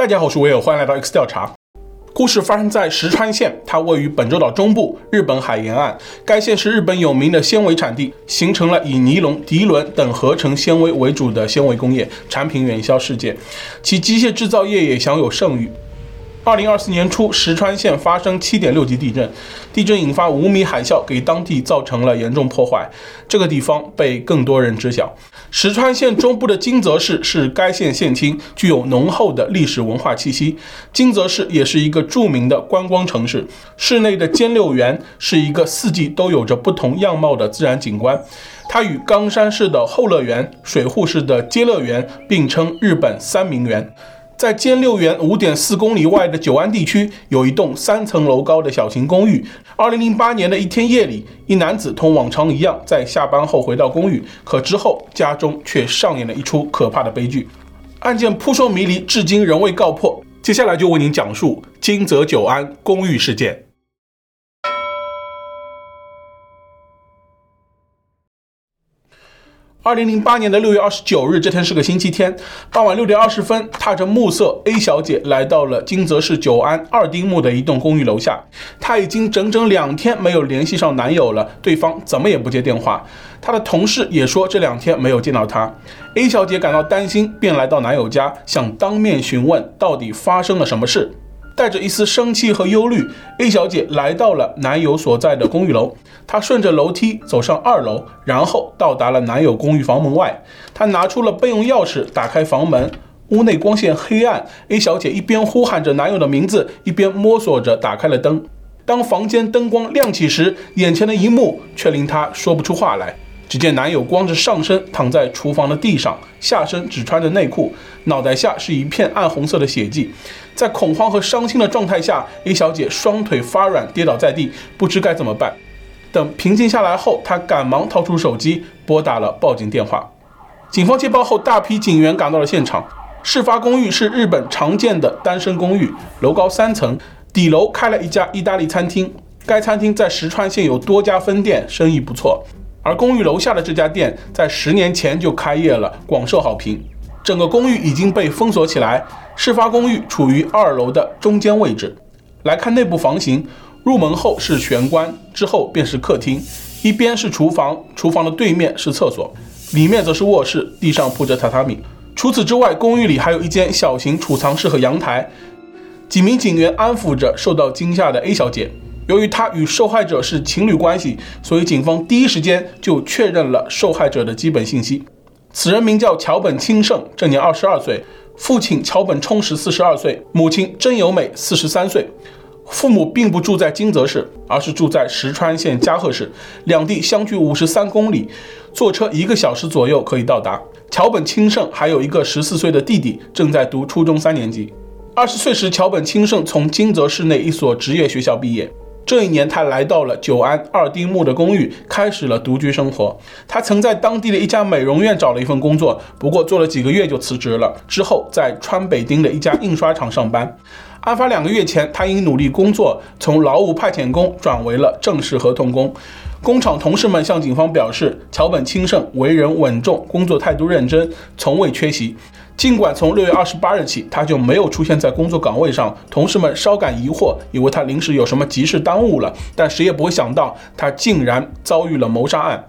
大家好，我是威尔，欢迎来到 X 调查。故事发生在石川县，它位于本州岛中部，日本海沿岸。该县是日本有名的纤维产地，形成了以尼龙、涤纶等合成纤维为主的纤维工业，产品远销世界。其机械制造业也享有盛誉。二零二四年初，石川县发生七点六级地震，地震引发五米海啸，给当地造成了严重破坏。这个地方被更多人知晓。石川县中部的金泽市是该县县厅，具有浓厚的历史文化气息。金泽市也是一个著名的观光城市，市内的兼六园是一个四季都有着不同样貌的自然景观。它与冈山市的后乐园、水户市的偕乐园并称日本三名园。在歼六园五点四公里外的九安地区，有一栋三层楼高的小型公寓。二零零八年的一天夜里，一男子同往常一样在下班后回到公寓，可之后家中却上演了一出可怕的悲剧。案件扑朔迷离，至今仍未告破。接下来就为您讲述金泽九安公寓事件。二零零八年的六月二十九日，这天是个星期天，傍晚六点二十分，踏着暮色，A 小姐来到了金泽市九安二丁目的一栋公寓楼下。她已经整整两天没有联系上男友了，对方怎么也不接电话。她的同事也说这两天没有见到她。A 小姐感到担心，便来到男友家，想当面询问到底发生了什么事。带着一丝生气和忧虑，A 小姐来到了男友所在的公寓楼。她顺着楼梯走上二楼，然后到达了男友公寓房门外。她拿出了备用钥匙，打开房门。屋内光线黑暗，A 小姐一边呼喊着男友的名字，一边摸索着打开了灯。当房间灯光亮起时，眼前的一幕却令她说不出话来。只见男友光着上身躺在厨房的地上，下身只穿着内裤，脑袋下是一片暗红色的血迹。在恐慌和伤心的状态下，A 小姐双腿发软，跌倒在地，不知该怎么办。等平静下来后，她赶忙掏出手机，拨打了报警电话。警方接报后，大批警员赶到了现场。事发公寓是日本常见的单身公寓，楼高三层，底楼开了一家意大利餐厅。该餐厅在石川县有多家分店，生意不错。而公寓楼下的这家店在十年前就开业了，广受好评。整个公寓已经被封锁起来。事发公寓处于二楼的中间位置。来看内部房型，入门后是玄关，之后便是客厅，一边是厨房，厨房的对面是厕所，里面则是卧室，地上铺着榻榻米。除此之外，公寓里还有一间小型储藏室和阳台。几名警员安抚着受到惊吓的 A 小姐。由于他与受害者是情侣关系，所以警方第一时间就确认了受害者的基本信息。此人名叫桥本清盛，正年二十二岁，父亲桥本充实四十二岁，母亲真由美四十三岁。父母并不住在金泽市，而是住在石川县加贺市，两地相距五十三公里，坐车一个小时左右可以到达。桥本清盛还有一个十四岁的弟弟，正在读初中三年级。二十岁时，桥本清盛从金泽市内一所职业学校毕业。这一年，他来到了九安二丁目的公寓，开始了独居生活。他曾在当地的一家美容院找了一份工作，不过做了几个月就辞职了。之后，在川北町的一家印刷厂上班。案发两个月前，他因努力工作，从劳务派遣工转为了正式合同工。工厂同事们向警方表示，桥本清盛为人稳重，工作态度认真，从未缺席。尽管从六月二十八日起他就没有出现在工作岗位上，同事们稍感疑惑，以为他临时有什么急事耽误了，但谁也不会想到他竟然遭遇了谋杀案。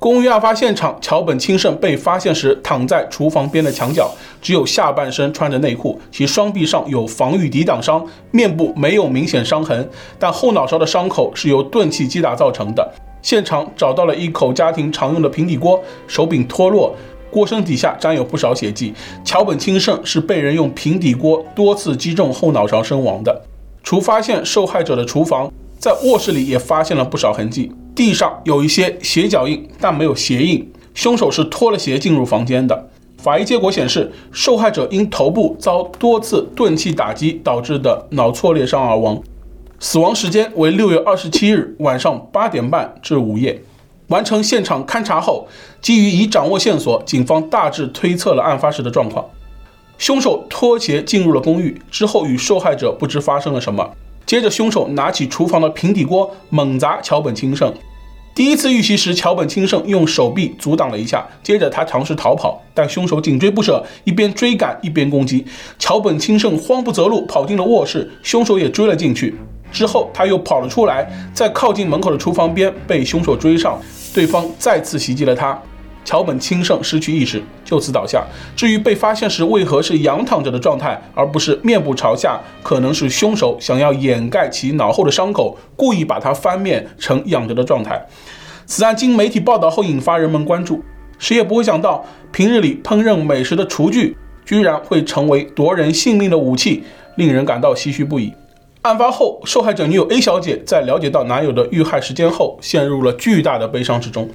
公寓案发现场，桥本清盛被发现时躺在厨房边的墙角，只有下半身穿着内裤，其双臂上有防御抵挡伤，面部没有明显伤痕，但后脑勺的伤口是由钝器击打造成的。现场找到了一口家庭常用的平底锅，手柄脱落。锅身底下沾有不少血迹，桥本清盛是被人用平底锅多次击中后脑勺身亡的。除发现受害者的厨房，在卧室里也发现了不少痕迹，地上有一些鞋脚印，但没有鞋印，凶手是脱了鞋进入房间的。法医结果显示，受害者因头部遭多次钝器打击导致的脑挫裂伤而亡，死亡时间为六月二十七日晚上八点半至午夜。完成现场勘查后，基于已掌握线索，警方大致推测了案发时的状况。凶手脱鞋进入了公寓，之后与受害者不知发生了什么。接着，凶手拿起厨房的平底锅猛砸桥本清盛。第一次遇袭时，桥本清盛用手臂阻挡了一下，接着他尝试逃跑，但凶手紧追不舍，一边追赶一边攻击。桥本清盛慌不择路，跑进了卧室，凶手也追了进去。之后他又跑了出来，在靠近门口的厨房边被凶手追上，对方再次袭击了他。桥本清盛失去意识，就此倒下。至于被发现时为何是仰躺着的状态，而不是面部朝下，可能是凶手想要掩盖其脑后的伤口，故意把他翻面成仰着的状态。此案经媒体报道后引发人们关注，谁也不会想到，平日里烹饪美食的厨具居然会成为夺人性命的武器，令人感到唏嘘不已。案发后，受害者女友 A 小姐在了解到男友的遇害时间后，陷入了巨大的悲伤之中。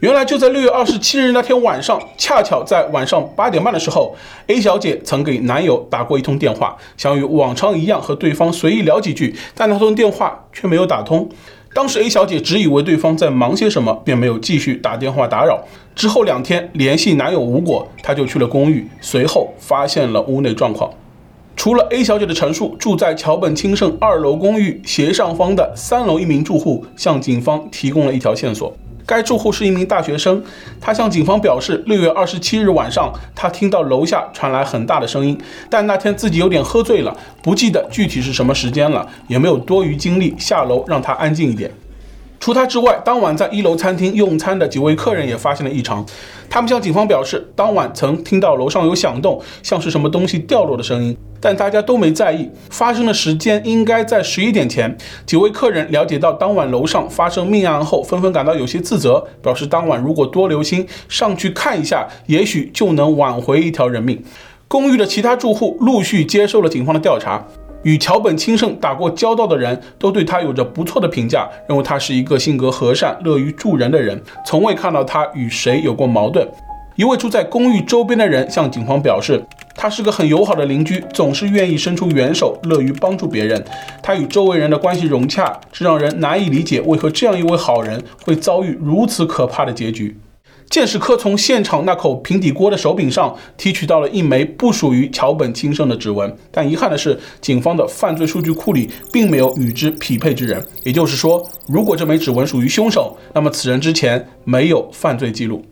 原来就在六月二十七日那天晚上，恰巧在晚上八点半的时候，A 小姐曾给男友打过一通电话，想与往常一样和对方随意聊几句，但那通电话却没有打通。当时 A 小姐只以为对方在忙些什么，便没有继续打电话打扰。之后两天联系男友无果，她就去了公寓，随后发现了屋内状况。除了 A 小姐的陈述，住在桥本清盛二楼公寓斜上方的三楼一名住户向警方提供了一条线索。该住户是一名大学生，他向警方表示，六月二十七日晚上，他听到楼下传来很大的声音，但那天自己有点喝醉了，不记得具体是什么时间了，也没有多余精力下楼让他安静一点。除他之外，当晚在一楼餐厅用餐的几位客人也发现了异常。他们向警方表示，当晚曾听到楼上有响动，像是什么东西掉落的声音，但大家都没在意。发生的时间应该在十一点前。几位客人了解到当晚楼上发生命案后，纷纷感到有些自责，表示当晚如果多留心上去看一下，也许就能挽回一条人命。公寓的其他住户陆续接受了警方的调查。与桥本清盛打过交道的人都对他有着不错的评价，认为他是一个性格和善、乐于助人的人，从未看到他与谁有过矛盾。一位住在公寓周边的人向警方表示，他是个很友好的邻居，总是愿意伸出援手，乐于帮助别人。他与周围人的关系融洽，这让人难以理解为何这样一位好人会遭遇如此可怕的结局。鉴识科从现场那口平底锅的手柄上提取到了一枚不属于桥本清盛的指纹，但遗憾的是，警方的犯罪数据库里并没有与之匹配之人。也就是说，如果这枚指纹属于凶手，那么此人之前没有犯罪记录。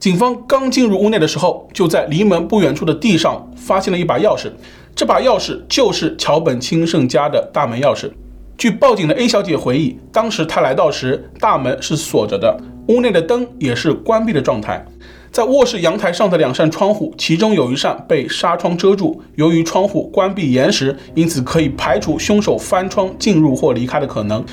警方刚进入屋内的时候，就在离门不远处的地上发现了一把钥匙，这把钥匙就是桥本清盛家的大门钥匙。据报警的 A 小姐回忆，当时她来到时，大门是锁着的。屋内的灯也是关闭的状态，在卧室阳台上的两扇窗户，其中有一扇被纱窗遮住。由于窗户关闭严实，因此可以排除凶手翻窗进入或离开的可能。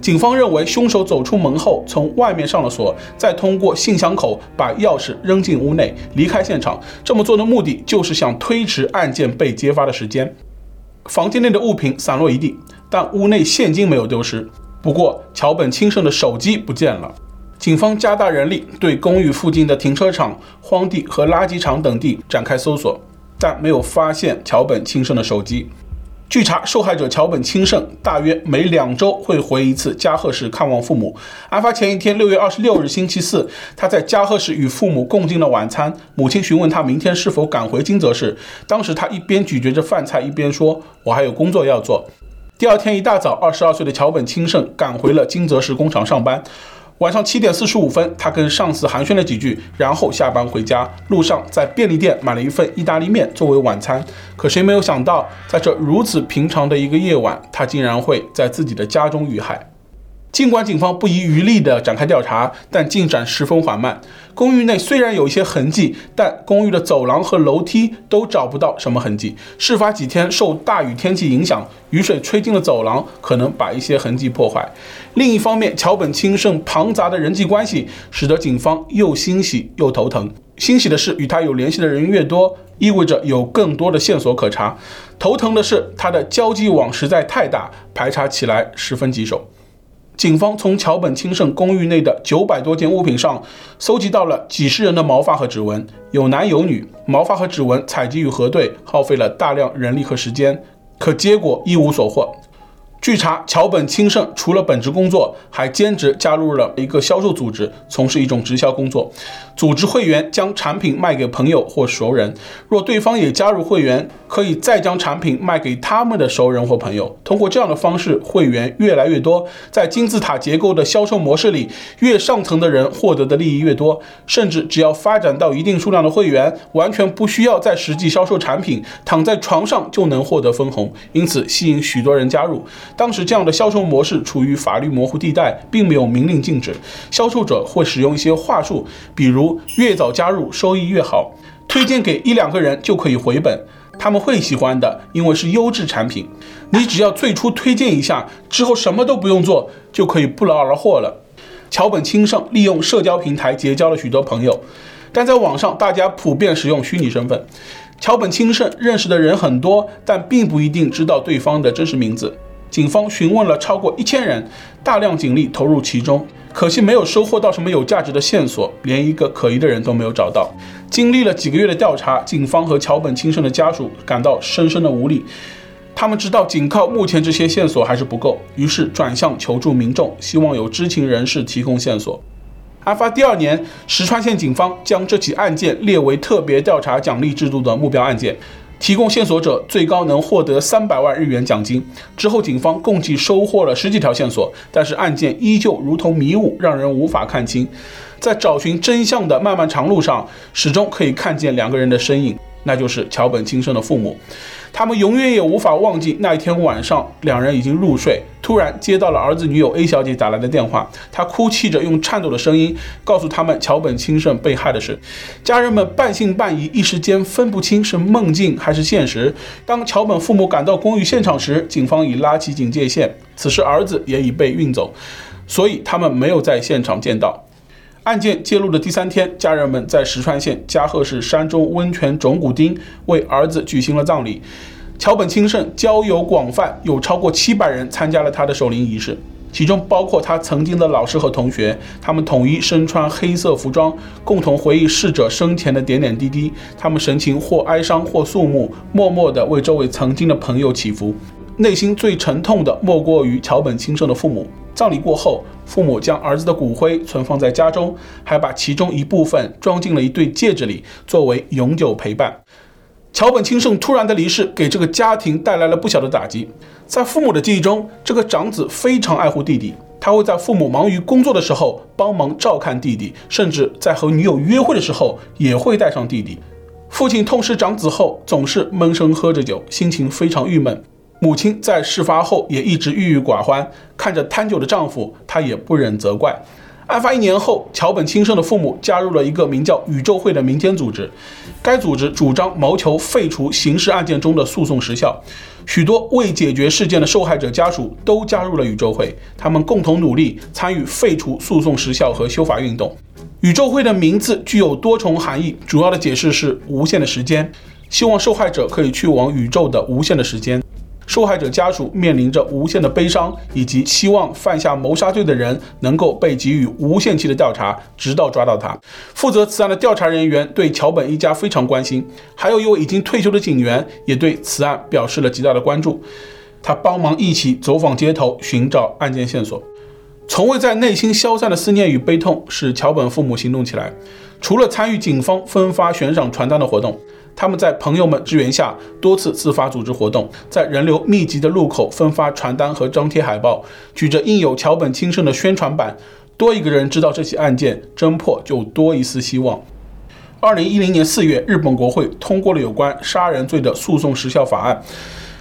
警方认为，凶手走出门后，从外面上了锁，再通过信箱口把钥匙扔进屋内，离开现场。这么做的目的就是想推迟案件被揭发的时间。房间内的物品散落一地，但屋内现金没有丢失。不过，桥本清盛的手机不见了。警方加大人力，对公寓附近的停车场、荒地和垃圾场等地展开搜索，但没有发现桥本清盛的手机。据查，受害者桥本清盛大约每两周会回一次加贺市看望父母。案发前一天，六月二十六日星期四，他在加贺市与父母共进了晚餐。母亲询问他明天是否赶回金泽市，当时他一边咀嚼着饭菜，一边说：“我还有工作要做。”第二天一大早，二十二岁的桥本清盛赶回了金泽市工厂上班。晚上七点四十五分，他跟上司寒暄了几句，然后下班回家。路上在便利店买了一份意大利面作为晚餐。可谁没有想到，在这如此平常的一个夜晚，他竟然会在自己的家中遇害。尽管警方不遗余力地展开调查，但进展十分缓慢。公寓内虽然有一些痕迹，但公寓的走廊和楼梯都找不到什么痕迹。事发几天受大雨天气影响，雨水吹进了走廊，可能把一些痕迹破坏。另一方面，桥本清盛庞杂的人际关系使得警方又欣喜又头疼。欣喜的是，与他有联系的人越多，意味着有更多的线索可查；头疼的是，他的交际网实在太大，排查起来十分棘手。警方从桥本清盛公寓内的九百多件物品上搜集到了几十人的毛发和指纹，有男有女，毛发和指纹采集与核对耗费了大量人力和时间，可结果一无所获。据查，桥本清盛除了本职工作，还兼职加入了一个销售组织，从事一种直销工作。组织会员将产品卖给朋友或熟人，若对方也加入会员，可以再将产品卖给他们的熟人或朋友。通过这样的方式，会员越来越多，在金字塔结构的销售模式里，越上层的人获得的利益越多。甚至只要发展到一定数量的会员，完全不需要再实际销售产品，躺在床上就能获得分红，因此吸引许多人加入。当时这样的销售模式处于法律模糊地带，并没有明令禁止。销售者会使用一些话术，比如越早加入收益越好，推荐给一两个人就可以回本，他们会喜欢的，因为是优质产品。你只要最初推荐一下，之后什么都不用做，就可以不劳而获了。桥本清盛利用社交平台结交了许多朋友，但在网上大家普遍使用虚拟身份。桥本清盛认识的人很多，但并不一定知道对方的真实名字。警方询问了超过一千人，大量警力投入其中，可惜没有收获到什么有价值的线索，连一个可疑的人都没有找到。经历了几个月的调查，警方和桥本清盛的家属感到深深的无力。他们知道仅靠目前这些线索还是不够，于是转向求助民众，希望有知情人士提供线索。案发第二年，石川县警方将这起案件列为特别调查奖励制度的目标案件。提供线索者最高能获得三百万日元奖金。之后，警方共计收获了十几条线索，但是案件依旧如同迷雾，让人无法看清。在找寻真相的漫漫长路上，始终可以看见两个人的身影，那就是桥本清盛的父母。他们永远也无法忘记那一天晚上，两人已经入睡，突然接到了儿子女友 A 小姐打来的电话。她哭泣着，用颤抖的声音告诉他们桥本清盛被害的事。家人们半信半疑，一时间分不清是梦境还是现实。当桥本父母赶到公寓现场时，警方已拉起警戒线。此时儿子也已被运走，所以他们没有在现场见到。案件揭露的第三天，家人们在石川县加贺市山中温泉种谷町为儿子举行了葬礼。桥本清盛交友广泛，有超过七百人参加了他的守灵仪式，其中包括他曾经的老师和同学。他们统一身穿黑色服装，共同回忆逝者生前的点点滴滴。他们神情或哀伤或肃穆，默默地为周围曾经的朋友祈福。内心最沉痛的莫过于桥本清盛的父母。葬礼过后，父母将儿子的骨灰存放在家中，还把其中一部分装进了一对戒指里，作为永久陪伴。桥本清盛突然的离世给这个家庭带来了不小的打击。在父母的记忆中，这个长子非常爱护弟弟，他会在父母忙于工作的时候帮忙照看弟弟，甚至在和女友约会的时候也会带上弟弟。父亲痛失长子后，总是闷声喝着酒，心情非常郁闷。母亲在事发后也一直郁郁寡欢，看着贪酒的丈夫，她也不忍责怪。案发一年后，桥本清生的父母加入了一个名叫“宇宙会”的民间组织，该组织主张谋求废除刑事案件中的诉讼时效。许多未解决事件的受害者家属都加入了宇宙会，他们共同努力参与废除诉讼时效和修法运动。宇宙会的名字具有多重含义，主要的解释是无限的时间，希望受害者可以去往宇宙的无限的时间。受害者家属面临着无限的悲伤，以及希望犯下谋杀罪的人能够被给予无限期的调查，直到抓到他。负责此案的调查人员对桥本一家非常关心，还有一位已经退休的警员也对此案表示了极大的关注。他帮忙一起走访街头，寻找案件线索。从未在内心消散的思念与悲痛使桥本父母行动起来，除了参与警方分发悬赏传单的活动。他们在朋友们支援下，多次自发组织活动，在人流密集的路口分发传单和张贴海报，举着印有桥本清盛的宣传板。多一个人知道这起案件侦破，就多一丝希望。二零一零年四月，日本国会通过了有关杀人罪的诉讼时效法案，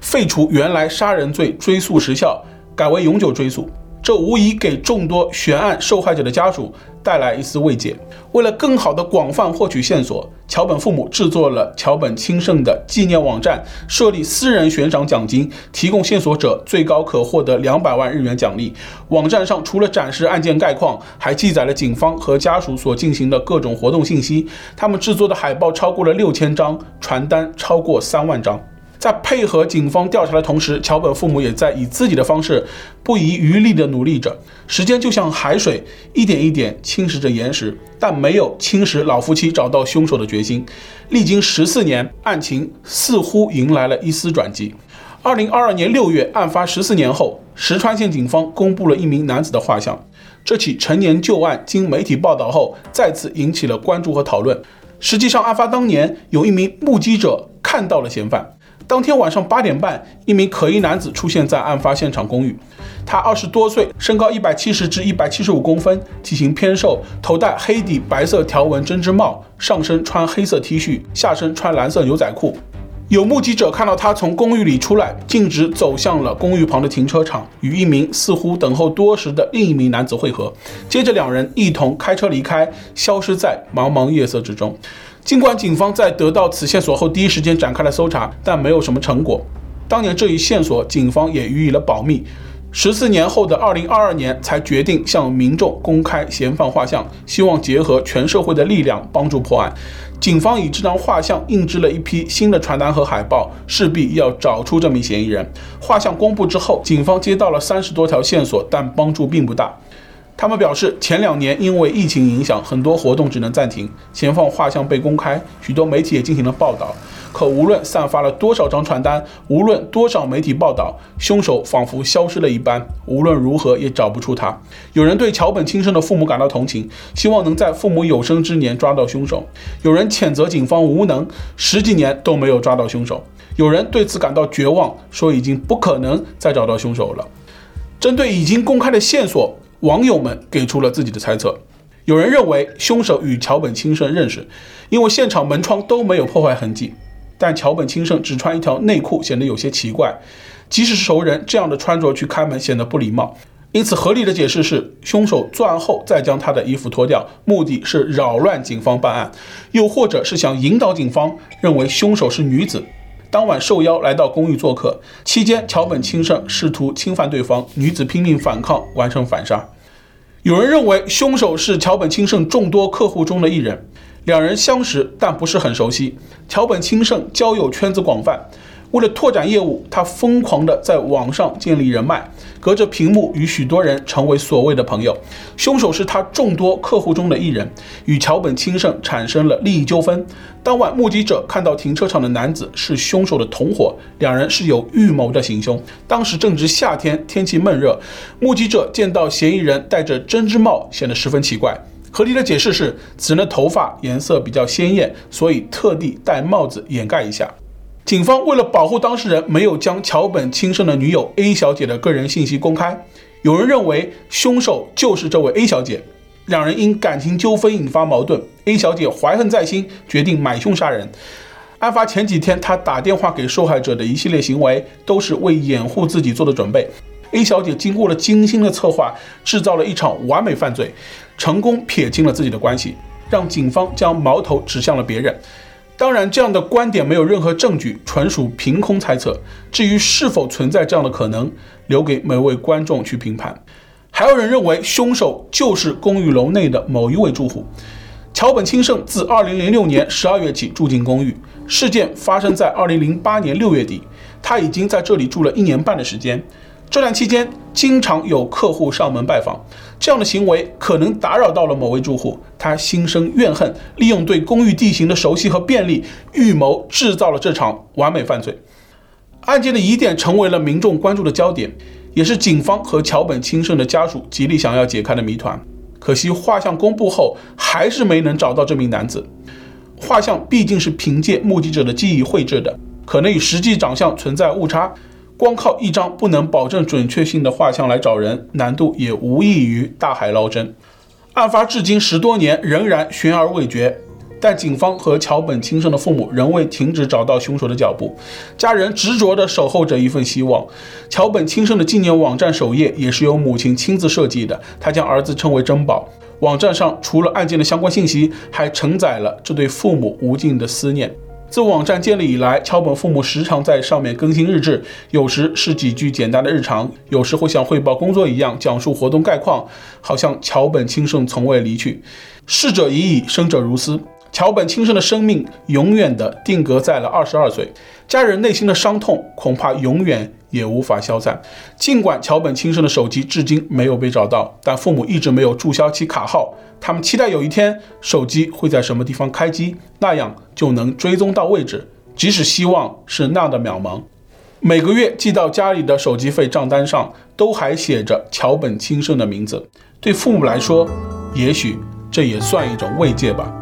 废除原来杀人罪追诉时效，改为永久追诉。这无疑给众多悬案受害者的家属带来一丝慰藉。为了更好地广泛获取线索，桥本父母制作了桥本清盛的纪念网站，设立私人悬赏奖金，提供线索者最高可获得两百万日元奖励。网站上除了展示案件概况，还记载了警方和家属所进行的各种活动信息。他们制作的海报超过了六千张，传单超过三万张。在配合警方调查的同时，桥本父母也在以自己的方式不遗余力地努力着。时间就像海水，一点一点侵蚀着岩石，但没有侵蚀老夫妻找到凶手的决心。历经十四年，案情似乎迎来了一丝转机。二零二二年六月，案发十四年后，石川县警方公布了一名男子的画像。这起陈年旧案经媒体报道后，再次引起了关注和讨论。实际上，案发当年，有一名目击者看到了嫌犯。当天晚上八点半，一名可疑男子出现在案发现场公寓。他二十多岁，身高一百七十至一百七十五公分，体型偏瘦，头戴黑底白色条纹针织帽，上身穿黑色 T 恤，下身穿蓝色牛仔裤。有目击者看到他从公寓里出来，径直走向了公寓旁的停车场，与一名似乎等候多时的另一名男子会合。接着，两人一同开车离开，消失在茫茫夜色之中。尽管警方在得到此线索后第一时间展开了搜查，但没有什么成果。当年这一线索，警方也予以了保密。十四年后的二零二二年，才决定向民众公开嫌犯画像，希望结合全社会的力量帮助破案。警方以这张画像印制了一批新的传单和海报，势必要找出这名嫌疑人。画像公布之后，警方接到了三十多条线索，但帮助并不大。他们表示，前两年因为疫情影响，很多活动只能暂停，嫌犯画像被公开，许多媒体也进行了报道。可无论散发了多少张传单，无论多少媒体报道，凶手仿佛消失了一般，无论如何也找不出他。有人对桥本轻生的父母感到同情，希望能在父母有生之年抓到凶手；有人谴责警方无能，十几年都没有抓到凶手；有人对此感到绝望，说已经不可能再找到凶手了。针对已经公开的线索，网友们给出了自己的猜测。有人认为凶手与桥本轻生认识，因为现场门窗都没有破坏痕迹。但桥本轻生只穿一条内裤显得有些奇怪，即使是熟人，这样的穿着去开门显得不礼貌。因此，合理的解释是，凶手作案后再将他的衣服脱掉，目的是扰乱警方办案，又或者是想引导警方认为凶手是女子。当晚受邀来到公寓做客，期间桥本轻生试图侵犯对方，女子拼命反抗，完成反杀。有人认为凶手是桥本清盛众多客户中的一人。两人相识，但不是很熟悉。桥本清盛交友圈子广泛，为了拓展业务，他疯狂地在网上建立人脉，隔着屏幕与许多人成为所谓的朋友。凶手是他众多客户中的一人，与桥本清盛产生了利益纠纷。当晚，目击者看到停车场的男子是凶手的同伙，两人是有预谋的行凶。当时正值夏天，天气闷热，目击者见到嫌疑人戴着针织帽，显得十分奇怪。合理的解释是，此人的头发颜色比较鲜艳，所以特地戴帽子掩盖一下。警方为了保护当事人，没有将桥本亲生的女友 A 小姐的个人信息公开。有人认为凶手就是这位 A 小姐，两人因感情纠纷引发矛盾，A 小姐怀恨在心，决定买凶杀人。案发前几天，她打电话给受害者的一系列行为，都是为掩护自己做的准备。A 小姐经过了精心的策划，制造了一场完美犯罪，成功撇清了自己的关系，让警方将矛头指向了别人。当然，这样的观点没有任何证据，纯属凭空猜测。至于是否存在这样的可能，留给每位观众去评判。还有人认为凶手就是公寓楼内的某一位住户。桥本清盛自2006年12月起住进公寓，事件发生在2008年6月底，他已经在这里住了一年半的时间。这段期间，经常有客户上门拜访，这样的行为可能打扰到了某位住户，他心生怨恨，利用对公寓地形的熟悉和便利，预谋制造了这场完美犯罪。案件的疑点成为了民众关注的焦点，也是警方和桥本轻生的家属极力想要解开的谜团。可惜画像公布后，还是没能找到这名男子。画像毕竟是凭借目击者的记忆绘制的，可能与实际长相存在误差。光靠一张不能保证准确性的画像来找人，难度也无异于大海捞针。案发至今十多年，仍然悬而未决。但警方和桥本亲生的父母仍未停止找到凶手的脚步，家人执着地守候着一份希望。桥本亲生的纪念网站首页也是由母亲亲自设计的，她将儿子称为珍宝。网站上除了案件的相关信息，还承载了这对父母无尽的思念。自网站建立以来，桥本父母时常在上面更新日志，有时是几句简单的日常，有时会像汇报工作一样讲述活动概况，好像桥本清盛从未离去。逝者已矣，生者如斯。桥本轻生的生命永远地定格在了二十二岁，家人内心的伤痛恐怕永远也无法消散。尽管桥本轻生的手机至今没有被找到，但父母一直没有注销其卡号。他们期待有一天手机会在什么地方开机，那样就能追踪到位置。即使希望是那样的渺茫。每个月寄到家里的手机费账单上都还写着桥本亲生的名字。对父母来说，也许这也算一种慰藉吧。